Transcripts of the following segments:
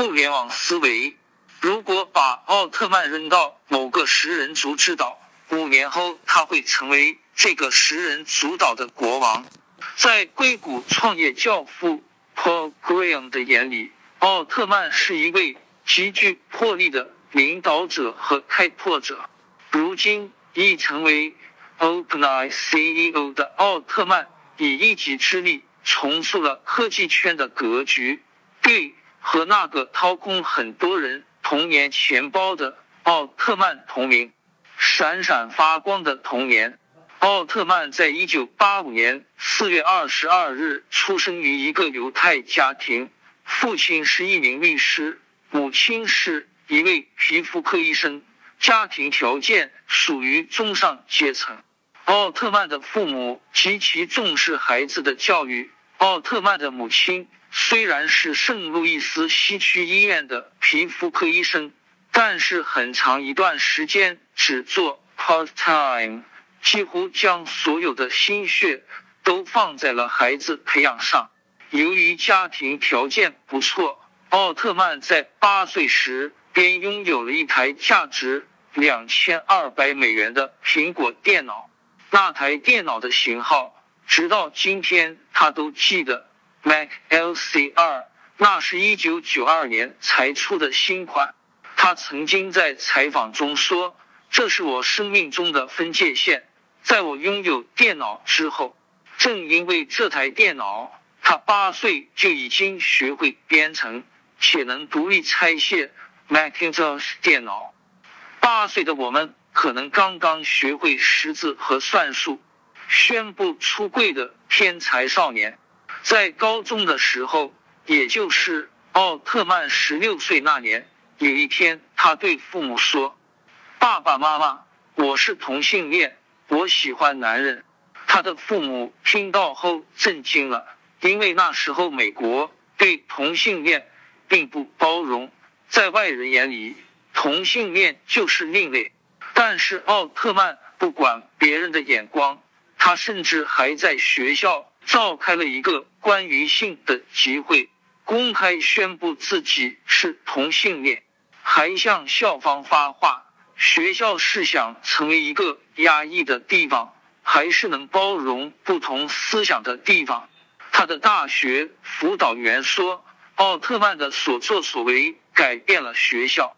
互联网思维。如果把奥特曼扔到某个食人族之岛，五年后他会成为这个食人族岛的国王。在硅谷创业教父 Paul Graham 的眼里，奥特曼是一位极具魄力的领导者和开拓者。如今已成为 OpenAI CEO 的奥特曼，以一己之力重塑了科技圈的格局，对和那个掏空很多人。童年钱包的奥特曼同名，闪闪发光的童年。奥特曼在一九八五年四月二十二日出生于一个犹太家庭，父亲是一名律师，母亲是一位皮肤科医生，家庭条件属于中上阶层。奥特曼的父母极其重视孩子的教育。奥特曼的母亲。虽然是圣路易斯西区医院的皮肤科医生，但是很长一段时间只做 part time，几乎将所有的心血都放在了孩子培养上。由于家庭条件不错，奥特曼在八岁时便拥有了一台价值两千二百美元的苹果电脑。那台电脑的型号，直到今天他都记得。Mac L C 二那是一九九二年才出的新款。他曾经在采访中说：“这是我生命中的分界线。在我拥有电脑之后，正因为这台电脑，他八岁就已经学会编程，且能独立拆卸 Macintosh 电脑。八岁的我们可能刚刚学会识字和算术。”宣布出柜的天才少年。在高中的时候，也就是奥特曼十六岁那年，有一天，他对父母说：“爸爸妈妈，我是同性恋，我喜欢男人。”他的父母听到后震惊了，因为那时候美国对同性恋并不包容，在外人眼里，同性恋就是另类。但是奥特曼不管别人的眼光，他甚至还在学校。召开了一个关于性的集会，公开宣布自己是同性恋，还向校方发话：学校是想成为一个压抑的地方，还是能包容不同思想的地方？他的大学辅导员说：“奥特曼的所作所为改变了学校，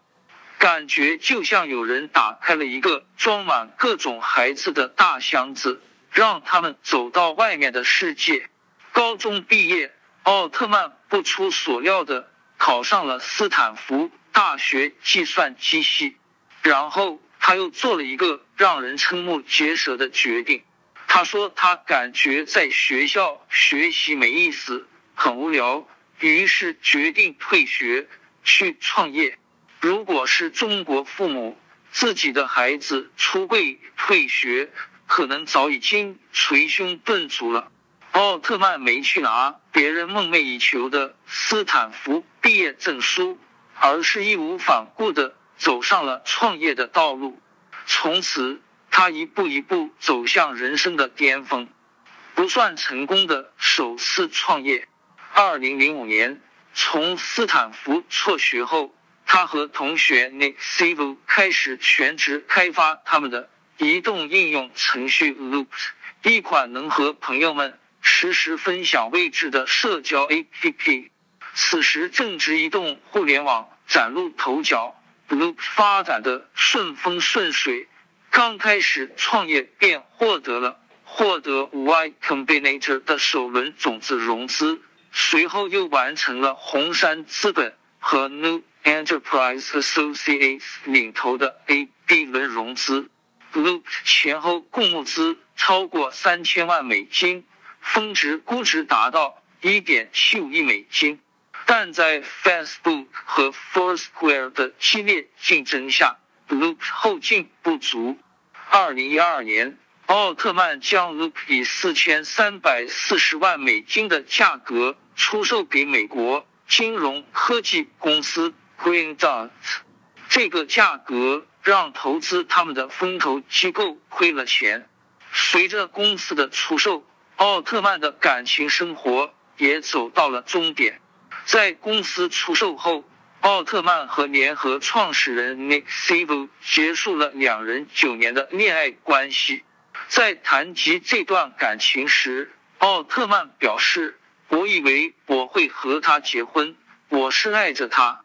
感觉就像有人打开了一个装满各种孩子的大箱子。”让他们走到外面的世界。高中毕业，奥特曼不出所料的考上了斯坦福大学计算机系。然后他又做了一个让人瞠目结舌的决定。他说他感觉在学校学习没意思，很无聊，于是决定退学去创业。如果是中国父母，自己的孩子出柜退学。可能早已经捶胸顿足了。奥特曼没去拿别人梦寐以求的斯坦福毕业证书，而是义无反顾的走上了创业的道路。从此，他一步一步走向人生的巅峰。不算成功的首次创业。二零零五年，从斯坦福辍学后，他和同学 Nick Sivo 开始全职开发他们的。移动应用程序 Loop，一款能和朋友们实时分享位置的社交 APP。此时正值移动互联网崭露头角，Loop 发展的顺风顺水，刚开始创业便获得了获得 Y Combinator 的首轮种子融资，随后又完成了红杉资本和 New Enterprise Associates 领投的 A、B 轮融资。Loop 前后共募资超过三千万美金，峰值估值达到一点七五亿美金。但在 Facebook 和 Foursquare 的激烈竞争下，Loop 后劲不足。二零一二年，奥特曼将 Loop 以四千三百四十万美金的价格出售给美国金融科技公司 Green Dot。这个价格。让投资他们的风投机构亏了钱。随着公司的出售，奥特曼的感情生活也走到了终点。在公司出售后，奥特曼和联合创始人 Nick s i v o 结束了两人九年的恋爱关系。在谈及这段感情时，奥特曼表示：“我以为我会和他结婚，我是爱着他。”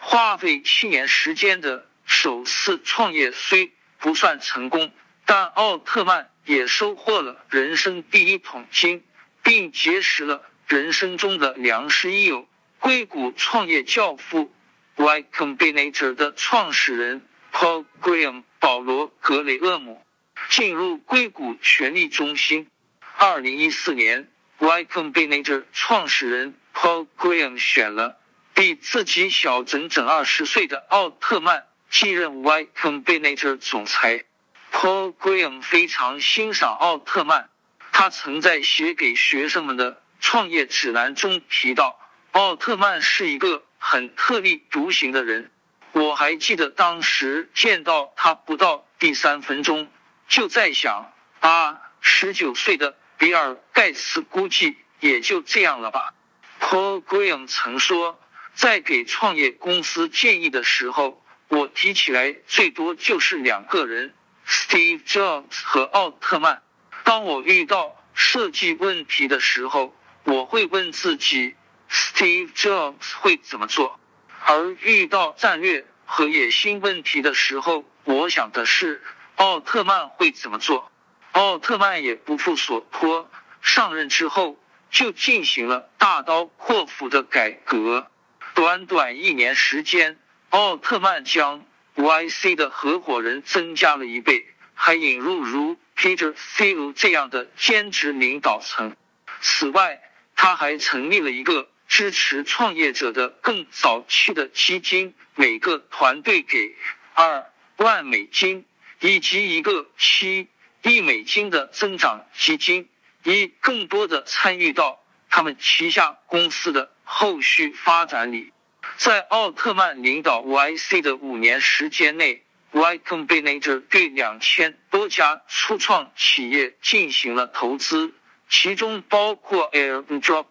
花费七年时间的首次创业虽不算成功，但奥特曼也收获了人生第一桶金，并结识了人生中的良师益友——硅谷创业教父 Y Combinator 的创始人 Paul Graham 保罗·格雷厄姆。进入硅谷权力中心。二零一四年，Y Combinator 创始人 Paul Graham 选了。比自己小整整二十岁的奥特曼继任 Y Combinator 总裁。Paul Graham 非常欣赏奥特曼，他曾在写给学生们的创业指南中提到，奥特曼是一个很特立独行的人。我还记得当时见到他不到第三分钟，就在想啊，十九岁的比尔盖茨估计也就这样了吧。Paul Graham 曾说。在给创业公司建议的时候，我提起来最多就是两个人：Steve Jobs 和奥特曼。当我遇到设计问题的时候，我会问自己：Steve Jobs 会怎么做？而遇到战略和野心问题的时候，我想的是奥特曼会怎么做？奥特曼也不负所托，上任之后就进行了大刀阔斧的改革。短短一年时间，奥特曼将 YC 的合伙人增加了一倍，还引入如 Peter Thiel 这样的兼职领导层。此外，他还成立了一个支持创业者的更早期的基金，每个团队给二万美金，以及一个七亿美金的增长基金，以更多的参与到他们旗下公司的。后续发展里，在奥特曼领导 YC 的五年时间内，Y Combinator 对两千多家初创企业进行了投资，其中包括 Airdrop、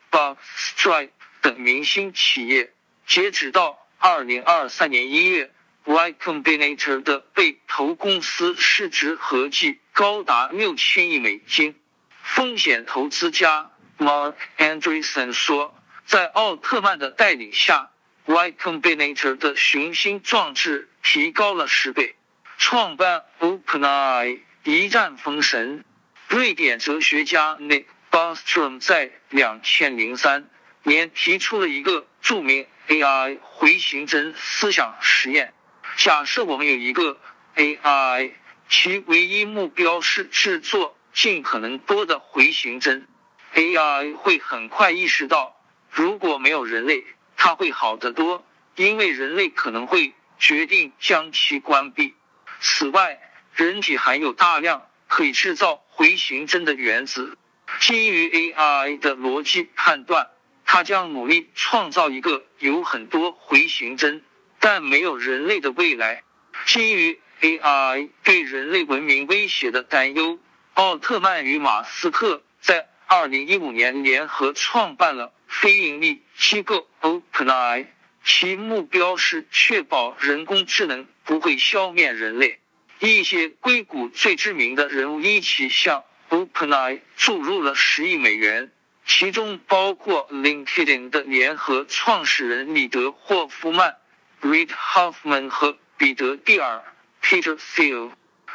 Stripe 等明星企业。截止到二零二三年一月，Y Combinator 的被投公司市值合计高达六千亿美金。风险投资家 Mark Andreessen 说。在奥特曼的带领下，Y Combinator 的雄心壮志提高了十倍。创办 OpenAI 一战封神。瑞典哲学家 Nick Bostrom 在两千零三年提出了一个著名 AI 回形针思想实验：假设我们有一个 AI，其唯一目标是制作尽可能多的回形针，AI 会很快意识到。如果没有人类，它会好得多，因为人类可能会决定将其关闭。此外，人体含有大量可以制造回形针的原子。基于 AI 的逻辑判断，它将努力创造一个有很多回形针但没有人类的未来。基于 AI 对人类文明威胁的担忧，奥特曼与马斯克在二零一五年联合创办了。非盈利机构 OpenAI，其目标是确保人工智能不会消灭人类。一些硅谷最知名的人物一起向 OpenAI 注入了十亿美元，其中包括 LinkedIn 的联合创始人米德霍夫曼 （Reid Hoffman） 和彼得蒂尔 （Peter Thiel）。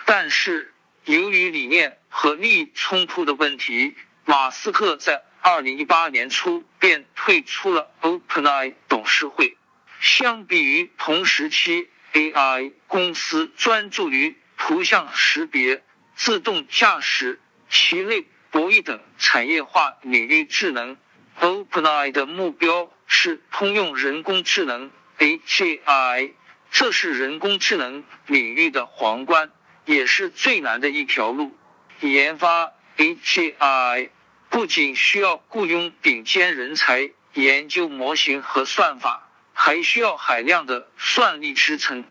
但是，由于理念和利益冲突的问题，马斯克在。二零一八年初便退出了 OpenAI 董事会。相比于同时期 AI 公司专注于图像识别、自动驾驶、棋类博弈等产业化领域智能，OpenAI 的目标是通用人工智能 AGI。这是人工智能领域的皇冠，也是最难的一条路。研发 AGI。不仅需要雇佣顶尖人才研究模型和算法，还需要海量的算力支撑。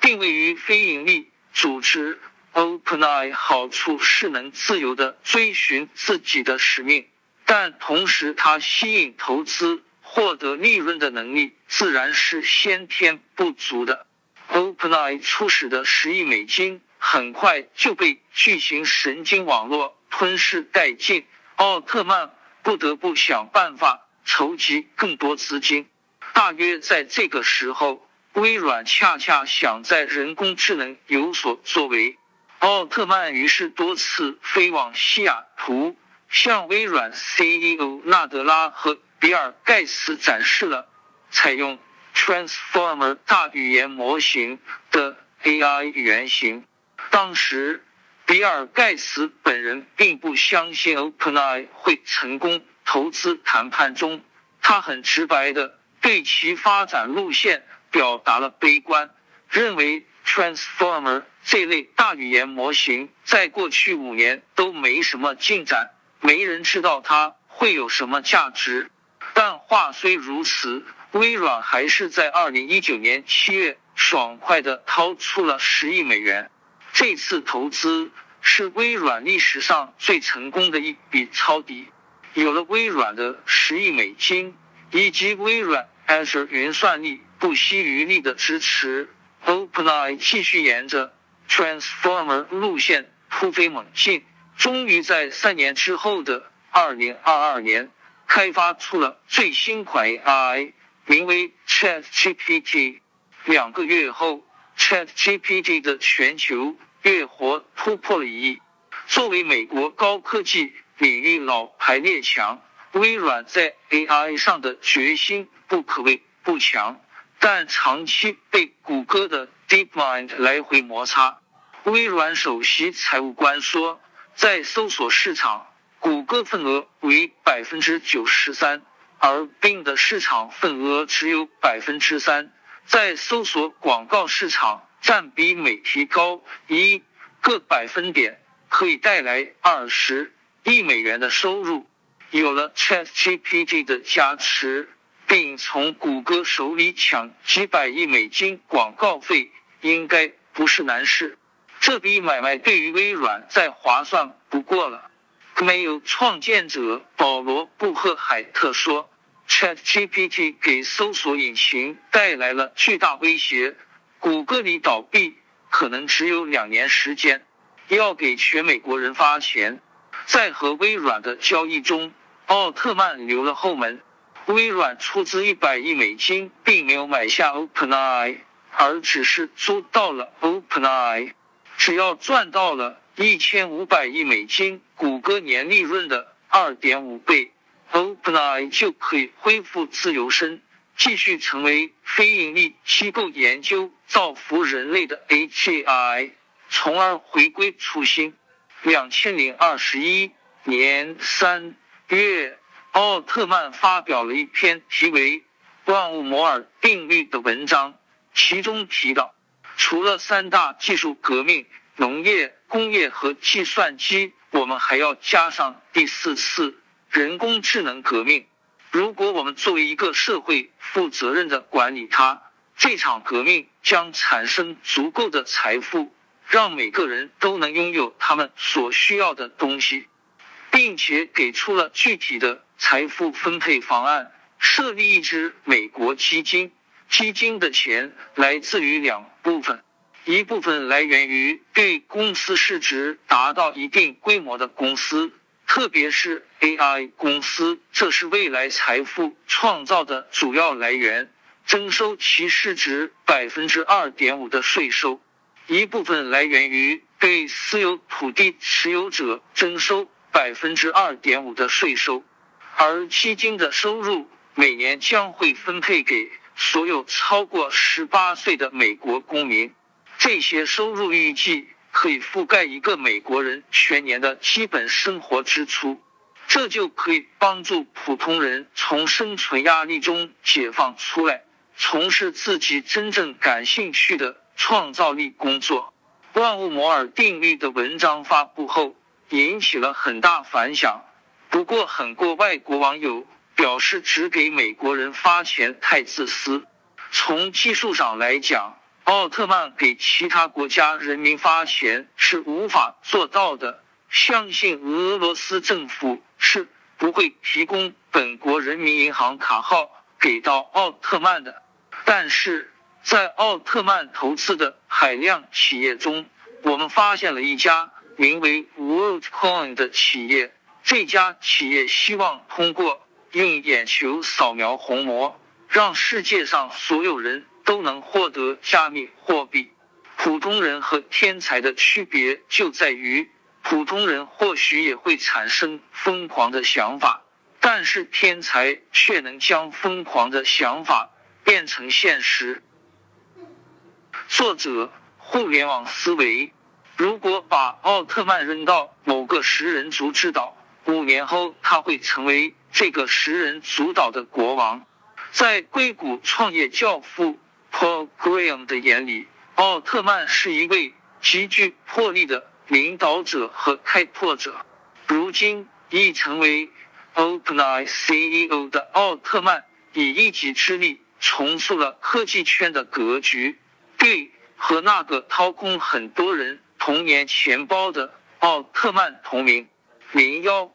定位于非盈利组织 OpenAI，好处是能自由的追寻自己的使命，但同时它吸引投资获得利润的能力自然是先天不足的。OpenAI 初始的十亿美金很快就被巨型神经网络吞噬殆尽，奥特曼不得不想办法筹集更多资金。大约在这个时候，微软恰恰想在人工智能有所作为。奥特曼于是多次飞往西雅图，向微软 CEO 纳德拉和比尔盖茨展示了采用 Transformer 大语言模型的 AI 原型。当时，比尔盖茨本人并不相信 OpenAI 会成功。投资谈判中，他很直白的对其发展路线表达了悲观，认为。Transformer 这类大语言模型在过去五年都没什么进展，没人知道它会有什么价值。但话虽如此，微软还是在二零一九年七月爽快的掏出了十亿美元。这次投资是微软历史上最成功的一笔抄底。有了微软的十亿美金以及微软 Azure 云算力不惜余力的支持。OpenAI 继续沿着 Transformer 路线突飞猛进，终于在三年之后的2022年开发出了最新款 AI，名为 ChatGPT。两个月后，ChatGPT 的全球月活突破了一亿。作为美国高科技领域老牌列强，微软在 AI 上的决心不可谓不强。但长期被谷歌的 DeepMind 来回摩擦。微软首席财务官说，在搜索市场，谷歌份额为百分之九十三，而 Bing 的市场份额只有百分之三。在搜索广告市场占比每提高一个百分点，可以带来二十亿美元的收入。有了 ChatGPT 的加持。并从谷歌手里抢几百亿美金广告费，应该不是难事。这笔买卖对于微软再划算不过了。没有创建者保罗·布赫海特说：“ChatGPT 给搜索引擎带来了巨大威胁，谷歌里倒闭可能只有两年时间。要给全美国人发钱。”在和微软的交易中，奥特曼留了后门。微软出资一百亿美金，并没有买下 OpenAI，而只是租到了 OpenAI。只要赚到了一千五百亿美金，谷歌年利润的二点五倍，OpenAI 就可以恢复自由身，继续成为非盈利机构研究造福人类的 AI，从而回归初心。两千零二十一年三月。奥特曼发表了一篇题为《万物摩尔定律》的文章，其中提到，除了三大技术革命——农业、工业和计算机，我们还要加上第四次人工智能革命。如果我们作为一个社会负责任的管理它，这场革命将产生足够的财富，让每个人都能拥有他们所需要的东西，并且给出了具体的。财富分配方案设立一支美国基金，基金的钱来自于两部分，一部分来源于对公司市值达到一定规模的公司，特别是 AI 公司，这是未来财富创造的主要来源，征收其市值百分之二点五的税收；一部分来源于对私有土地持有者征收百分之二点五的税收。而基金的收入每年将会分配给所有超过十八岁的美国公民，这些收入预计可以覆盖一个美国人全年的基本生活支出，这就可以帮助普通人从生存压力中解放出来，从事自己真正感兴趣的创造力工作。万物摩尔定律的文章发布后，引起了很大反响。不过，很多外国网友表示，只给美国人发钱太自私。从技术上来讲，奥特曼给其他国家人民发钱是无法做到的。相信俄罗斯政府是不会提供本国人民银行卡号给到奥特曼的。但是在奥特曼投资的海量企业中，我们发现了一家名为 WorldCoin 的企业。这家企业希望通过用眼球扫描虹膜，让世界上所有人都能获得加密货币。普通人和天才的区别就在于，普通人或许也会产生疯狂的想法，但是天才却能将疯狂的想法变成现实。作者：互联网思维。如果把奥特曼扔到某个食人族之岛，五年后他会成为这个食人族岛的国王。在硅谷创业教父 Paul Graham 的眼里，奥特曼是一位极具魄力的领导者和开拓者。如今已成为 OpenAI CEO 的奥特曼，以一己之力重塑了科技圈的格局，对和那个掏空很多人童年钱包的奥特曼同名。零幺，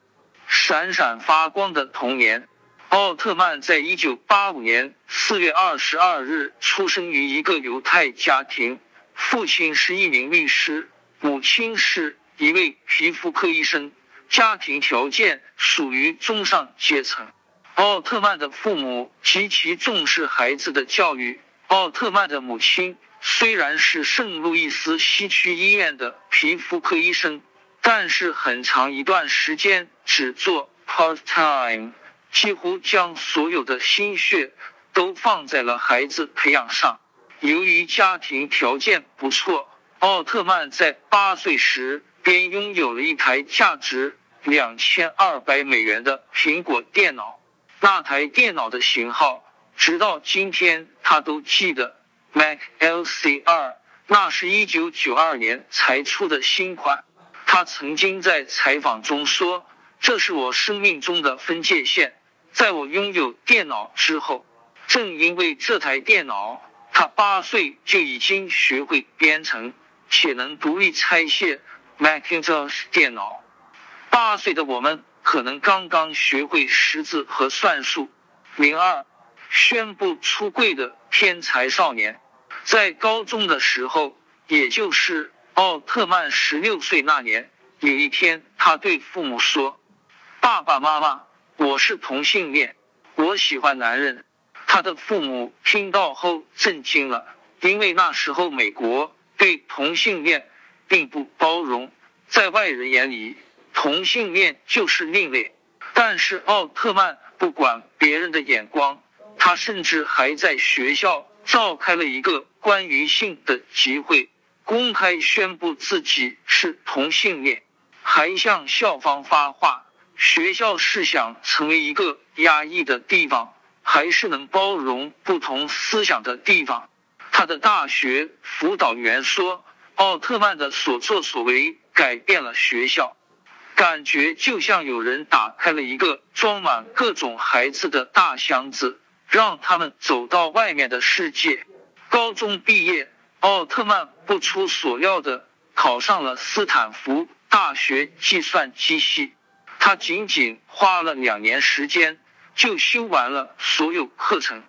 闪闪发光的童年。奥特曼在一九八五年四月二十二日出生于一个犹太家庭，父亲是一名律师，母亲是一位皮肤科医生，家庭条件属于中上阶层。奥特曼的父母极其重视孩子的教育。奥特曼的母亲虽然是圣路易斯西区医院的皮肤科医生，但是很长一段时间只做 part time。几乎将所有的心血都放在了孩子培养上。由于家庭条件不错，奥特曼在八岁时便拥有了一台价值两千二百美元的苹果电脑。那台电脑的型号，直到今天他都记得，Mac LC 二。那是一九九二年才出的新款。他曾经在采访中说：“这是我生命中的分界线。”在我拥有电脑之后，正因为这台电脑，他八岁就已经学会编程，且能独立拆卸 Macintosh 电脑。八岁的我们可能刚刚学会识字和算术。零二，宣布出柜的天才少年，在高中的时候，也就是奥特曼十六岁那年，有一天，他对父母说：“爸爸妈妈。”我是同性恋，我喜欢男人。他的父母听到后震惊了，因为那时候美国对同性恋并不包容，在外人眼里，同性恋就是另类。但是奥特曼不管别人的眼光，他甚至还在学校召开了一个关于性的集会，公开宣布自己是同性恋，还向校方发话。学校是想成为一个压抑的地方，还是能包容不同思想的地方？他的大学辅导员说：“奥特曼的所作所为改变了学校，感觉就像有人打开了一个装满各种孩子的大箱子，让他们走到外面的世界。”高中毕业，奥特曼不出所料的考上了斯坦福大学计算机系。他仅仅花了两年时间就修完了所有课程，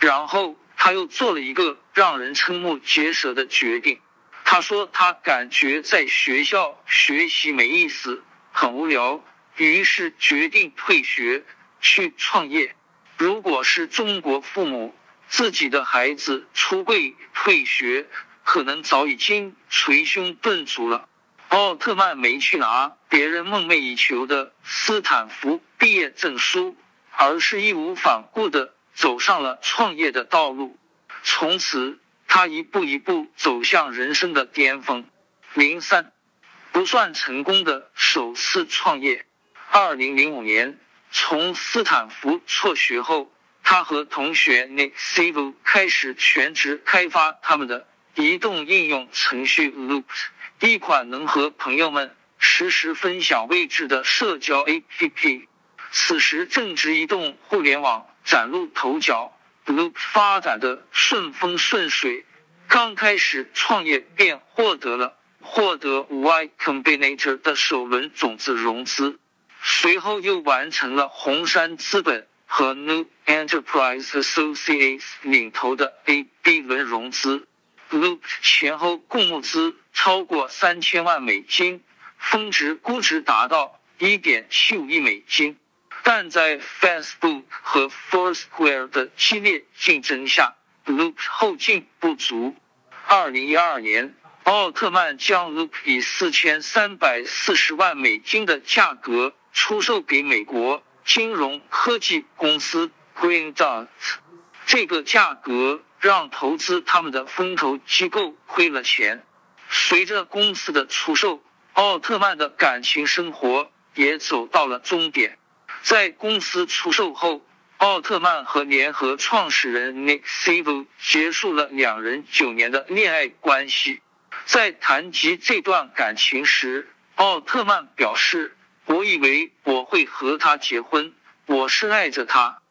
然后他又做了一个让人瞠目结舌的决定。他说他感觉在学校学习没意思，很无聊，于是决定退学去创业。如果是中国父母，自己的孩子出柜退学，可能早已经捶胸顿足了。奥特曼没去拿别人梦寐以求的斯坦福毕业证书，而是义无反顾的走上了创业的道路。从此，他一步一步走向人生的巅峰。零三，不算成功的首次创业。二零零五年，从斯坦福辍学后，他和同学 Nick s i v o 开始全职开发他们的移动应用程序 Loop。一款能和朋友们实时分享位置的社交 APP。此时正值移动互联网崭露头角，Loop 发展的顺风顺水，刚开始创业便获得了获得 Y Combinator 的首轮种子融资，随后又完成了红杉资本和 New Enterprise Associates 领头的 A、B 轮融资，Loop 前后共募资超过三千万美金，峰值估值达到一点七五亿美金。但在 Facebook 和 Foursquare 的激烈竞争下，Loop 后劲不足。二零一二年，奥特曼将 Loop 以四千三百四十万美金的价格出售给美国金融科技公司 Green Dot。这个价格让投资他们的风投机构亏了钱。随着公司的出售，奥特曼的感情生活也走到了终点。在公司出售后，奥特曼和联合创始人 Nick s i v o 结束了两人九年的恋爱关系。在谈及这段感情时，奥特曼表示：“我以为我会和他结婚，我深爱着他。”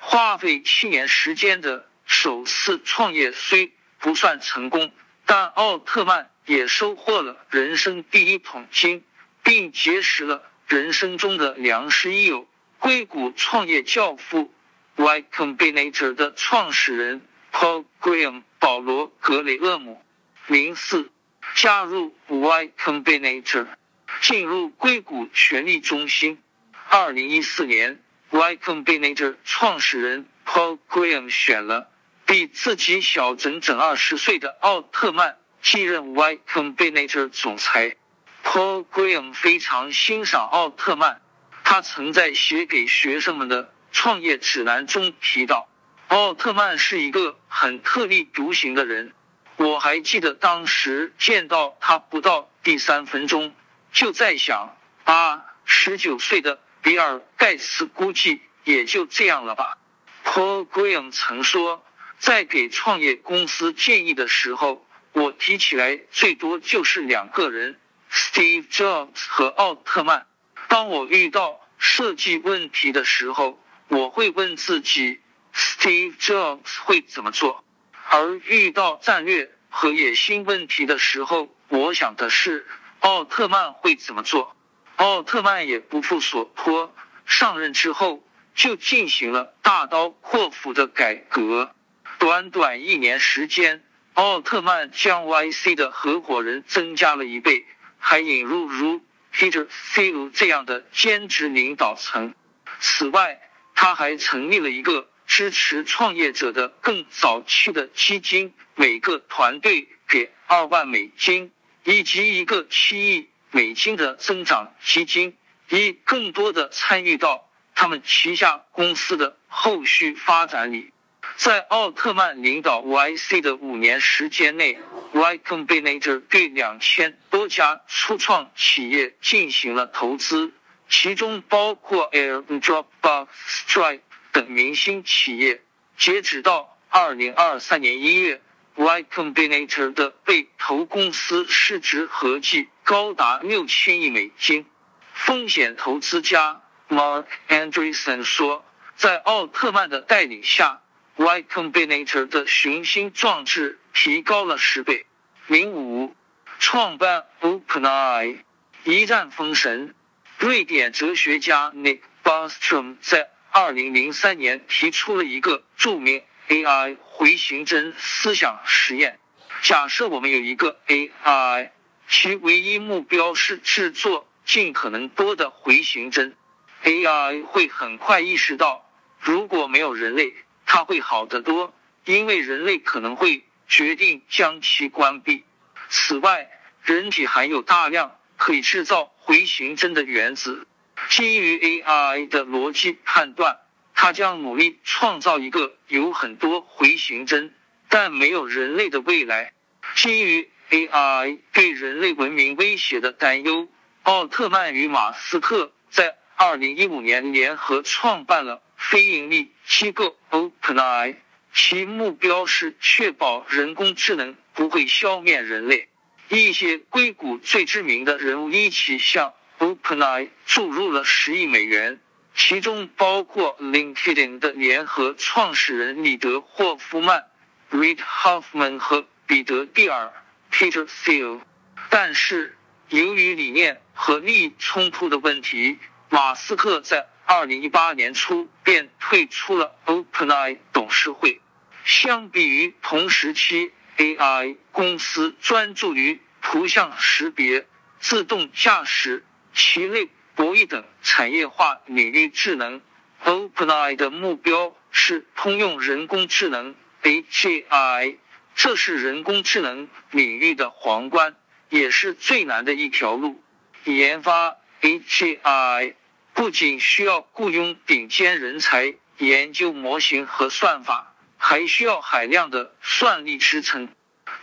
花费七年时间的首次创业虽不算成功，但奥特曼也收获了人生第一桶金，并结识了人生中的良师益友。硅谷创业教父 Y Combinator 的创始人 Paul Graham 保罗格雷厄姆零四加入 Y Combinator 进入硅谷权力中心。二零一四年，Y Combinator 创始人 Paul Graham 选了比自己小整整二十岁的奥特曼继任 Y Combinator 总裁。Paul Graham 非常欣赏奥特曼。他曾在写给学生们的创业指南中提到，奥特曼是一个很特立独行的人。我还记得当时见到他不到第三分钟，就在想啊，十九岁的比尔盖茨估计也就这样了吧。Paul Graham 曾说，在给创业公司建议的时候，我提起来最多就是两个人：Steve Jobs 和奥特曼。当我遇到设计问题的时候，我会问自己，Steve Jobs 会怎么做；而遇到战略和野心问题的时候，我想的是奥特曼会怎么做。奥特曼也不负所托，上任之后就进行了大刀阔斧的改革。短短一年时间，奥特曼将 YC 的合伙人增加了一倍，还引入如。Peter Thiel 这样的兼职领导层。此外，他还成立了一个支持创业者的更早期的基金，每个团队给二万美金，以及一个七亿美金的增长基金，以更多的参与到他们旗下公司的后续发展里。在奥特曼领导 YC 的五年时间内，Y Combinator 对两千多家初创企业进行了投资，其中包括 AirDrop、Stripe 等明星企业。截止到二零二三年一月，Y Combinator 的被投公司市值合计高达六千亿美金。风险投资家 Mark Andreessen 说，在奥特曼的带领下。Y Combinator 的雄心壮志提高了十倍。零五，创办 OpenAI，一战封神。瑞典哲学家 Nick Bostrom 在二零零三年提出了一个著名 AI 回形针思想实验。假设我们有一个 AI，其唯一目标是制作尽可能多的回形针，AI 会很快意识到，如果没有人类。它会好得多，因为人类可能会决定将其关闭。此外，人体含有大量可以制造回形针的原子。基于 AI 的逻辑判断，它将努力创造一个有很多回形针但没有人类的未来。基于 AI 对人类文明威胁的担忧，奥特曼与马斯克在2015年联合创办了。非盈利机构 OpenAI，其目标是确保人工智能不会消灭人类。一些硅谷最知名的人物一起向 OpenAI 注入了十亿美元，其中包括 LinkedIn 的联合创始人里德霍夫曼、Reid Hoffman 和彼得蒂尔 Peter Thiel。但是，由于理念和利益冲突的问题，马斯克在。二零一八年初便退出了 OpenAI 董事会。相比于同时期 AI 公司专注于图像识别、自动驾驶、棋类博弈等产业化领域智能，OpenAI 的目标是通用人工智能 AGI，这是人工智能领域的皇冠，也是最难的一条路。研发 AGI 不仅需要雇佣顶尖人才研究模型和算法，还需要海量的算力支撑。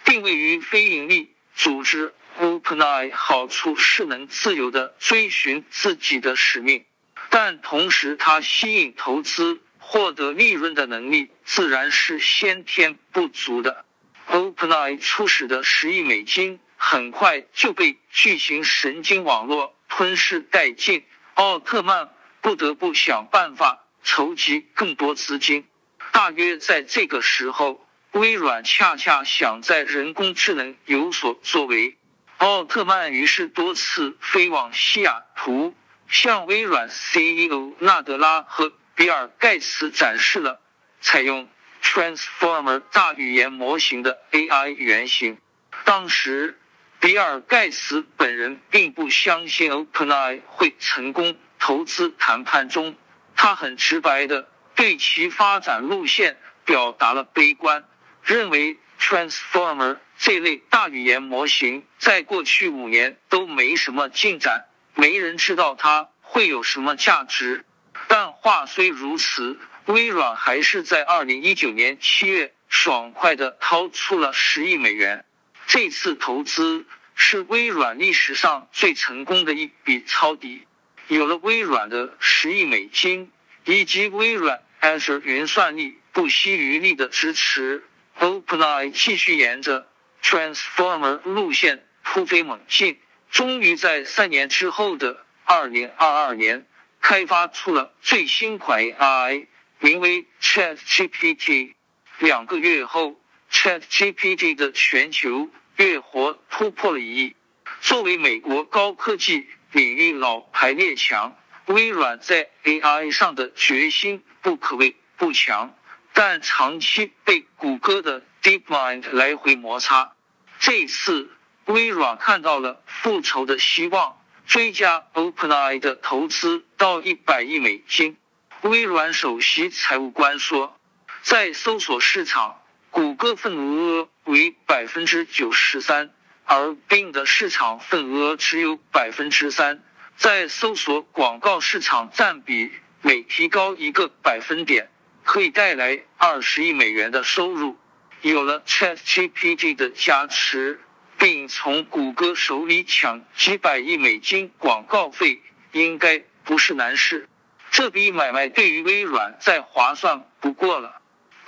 定位于非盈利组织。OpenAI 好处是能自由的追寻自己的使命，但同时它吸引投资、获得利润的能力自然是先天不足的。OpenAI 初始的十亿美金很快就被巨型神经网络吞噬殆尽，奥特曼不得不想办法筹集更多资金。大约在这个时候，微软恰恰想在人工智能有所作为。奥特曼于是多次飞往西雅图，向微软 CEO 纳德拉和比尔盖茨展示了采用 Transformer 大语言模型的 AI 原型。当时，比尔盖茨本人并不相信 OpenAI 会成功。投资谈判中，他很直白的对其发展路线表达了悲观，认为 Transformer。这类大语言模型在过去五年都没什么进展，没人知道它会有什么价值。但话虽如此，微软还是在二零一九年七月爽快的掏出了十亿美元。这次投资是微软历史上最成功的一笔抄底。有了微软的十亿美金以及微软 Azure 云算力不惜余力的支持，OpenAI 继续沿着。Transformer 路线突飞猛进，终于在三年之后的二零二二年开发出了最新款 AI，名为 ChatGPT。两个月后，ChatGPT 的全球月活突破了一亿。作为美国高科技领域老牌列强，微软在 AI 上的决心不可谓不强，但长期被谷歌的 DeepMind 来回摩擦。这次微软看到了复仇的希望，追加 OpenAI 的投资到一百亿美金。微软首席财务官说，在搜索市场，谷歌份额为百分之九十三，而 Bing 的市场份额只有百分之三。在搜索广告市场占比每提高一个百分点，可以带来二十亿美元的收入。有了 ChatGPT 的加持，并从谷歌手里抢几百亿美金广告费，应该不是难事。这笔买卖对于微软再划算不过了。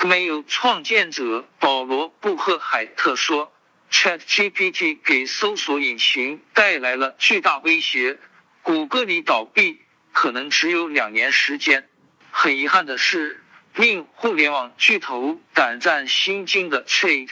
没有创建者保罗·布赫海特说：“ChatGPT 给搜索引擎带来了巨大威胁，谷歌里倒闭可能只有两年时间。很遗憾的是。”令互联网巨头胆战心惊的 Chat，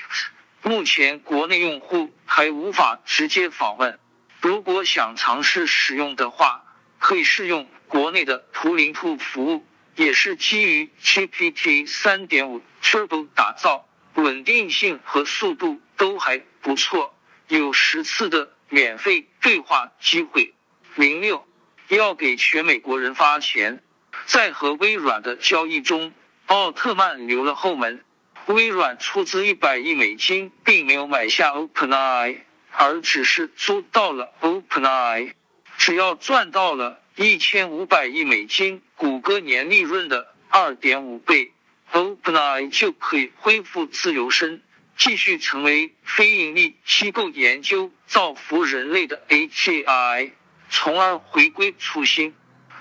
目前国内用户还无法直接访问。如果想尝试使用的话，可以试用国内的图灵兔服务，也是基于 GPT 3.5 Turbo 打造，稳定性和速度都还不错，有十次的免费对话机会。零六要给全美国人发钱，在和微软的交易中。奥特曼留了后门，微软出资一百亿美金，并没有买下 OpenAI，而只是租到了 OpenAI。只要赚到了一千五百亿美金，谷歌年利润的二点五倍，OpenAI 就可以恢复自由身，继续成为非盈利机构研究造福人类的 AGI，从而回归初心。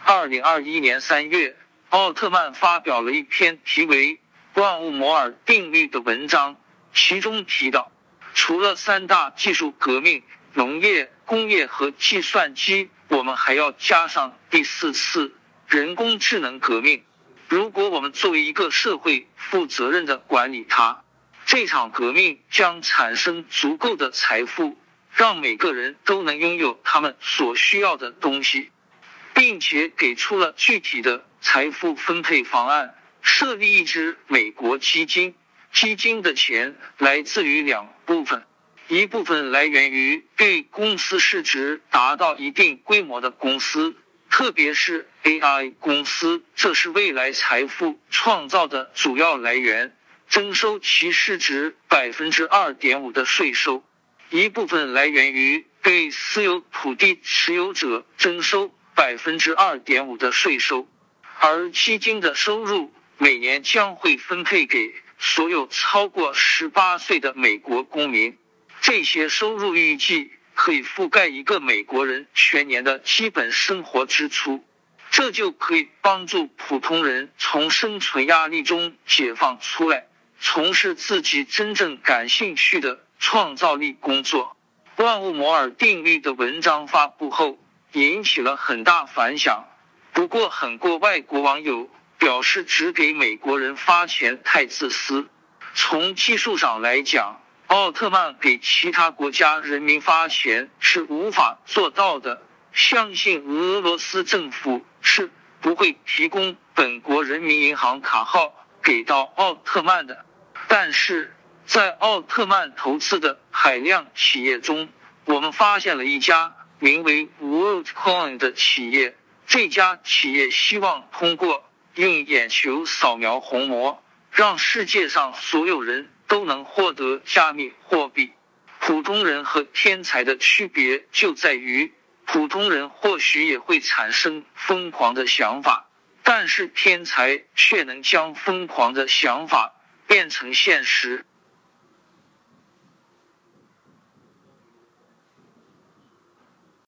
二零二一年三月。奥特曼发表了一篇题为《万物摩尔定律》的文章，其中提到，除了三大技术革命——农业、工业和计算机，我们还要加上第四次人工智能革命。如果我们作为一个社会负责任的管理它，这场革命将产生足够的财富，让每个人都能拥有他们所需要的东西。并且给出了具体的财富分配方案，设立一支美国基金。基金的钱来自于两部分，一部分来源于对公司市值达到一定规模的公司，特别是 AI 公司，这是未来财富创造的主要来源，征收其市值百分之二点五的税收；一部分来源于对私有土地持有者征收百分之二点五的税收，而基金的收入每年将会分配给。所有超过十八岁的美国公民，这些收入预计可以覆盖一个美国人全年的基本生活支出，这就可以帮助普通人从生存压力中解放出来，从事自己真正感兴趣的创造力工作。万物摩尔定律的文章发布后，引起了很大反响。不过，很多外国网友。表示只给美国人发钱太自私。从技术上来讲，奥特曼给其他国家人民发钱是无法做到的。相信俄罗斯政府是不会提供本国人民银行卡号给到奥特曼的。但是在奥特曼投资的海量企业中，我们发现了一家名为 WorldCoin 的企业。这家企业希望通过用眼球扫描虹膜，让世界上所有人都能获得加密货币。普通人和天才的区别就在于，普通人或许也会产生疯狂的想法，但是天才却能将疯狂的想法变成现实。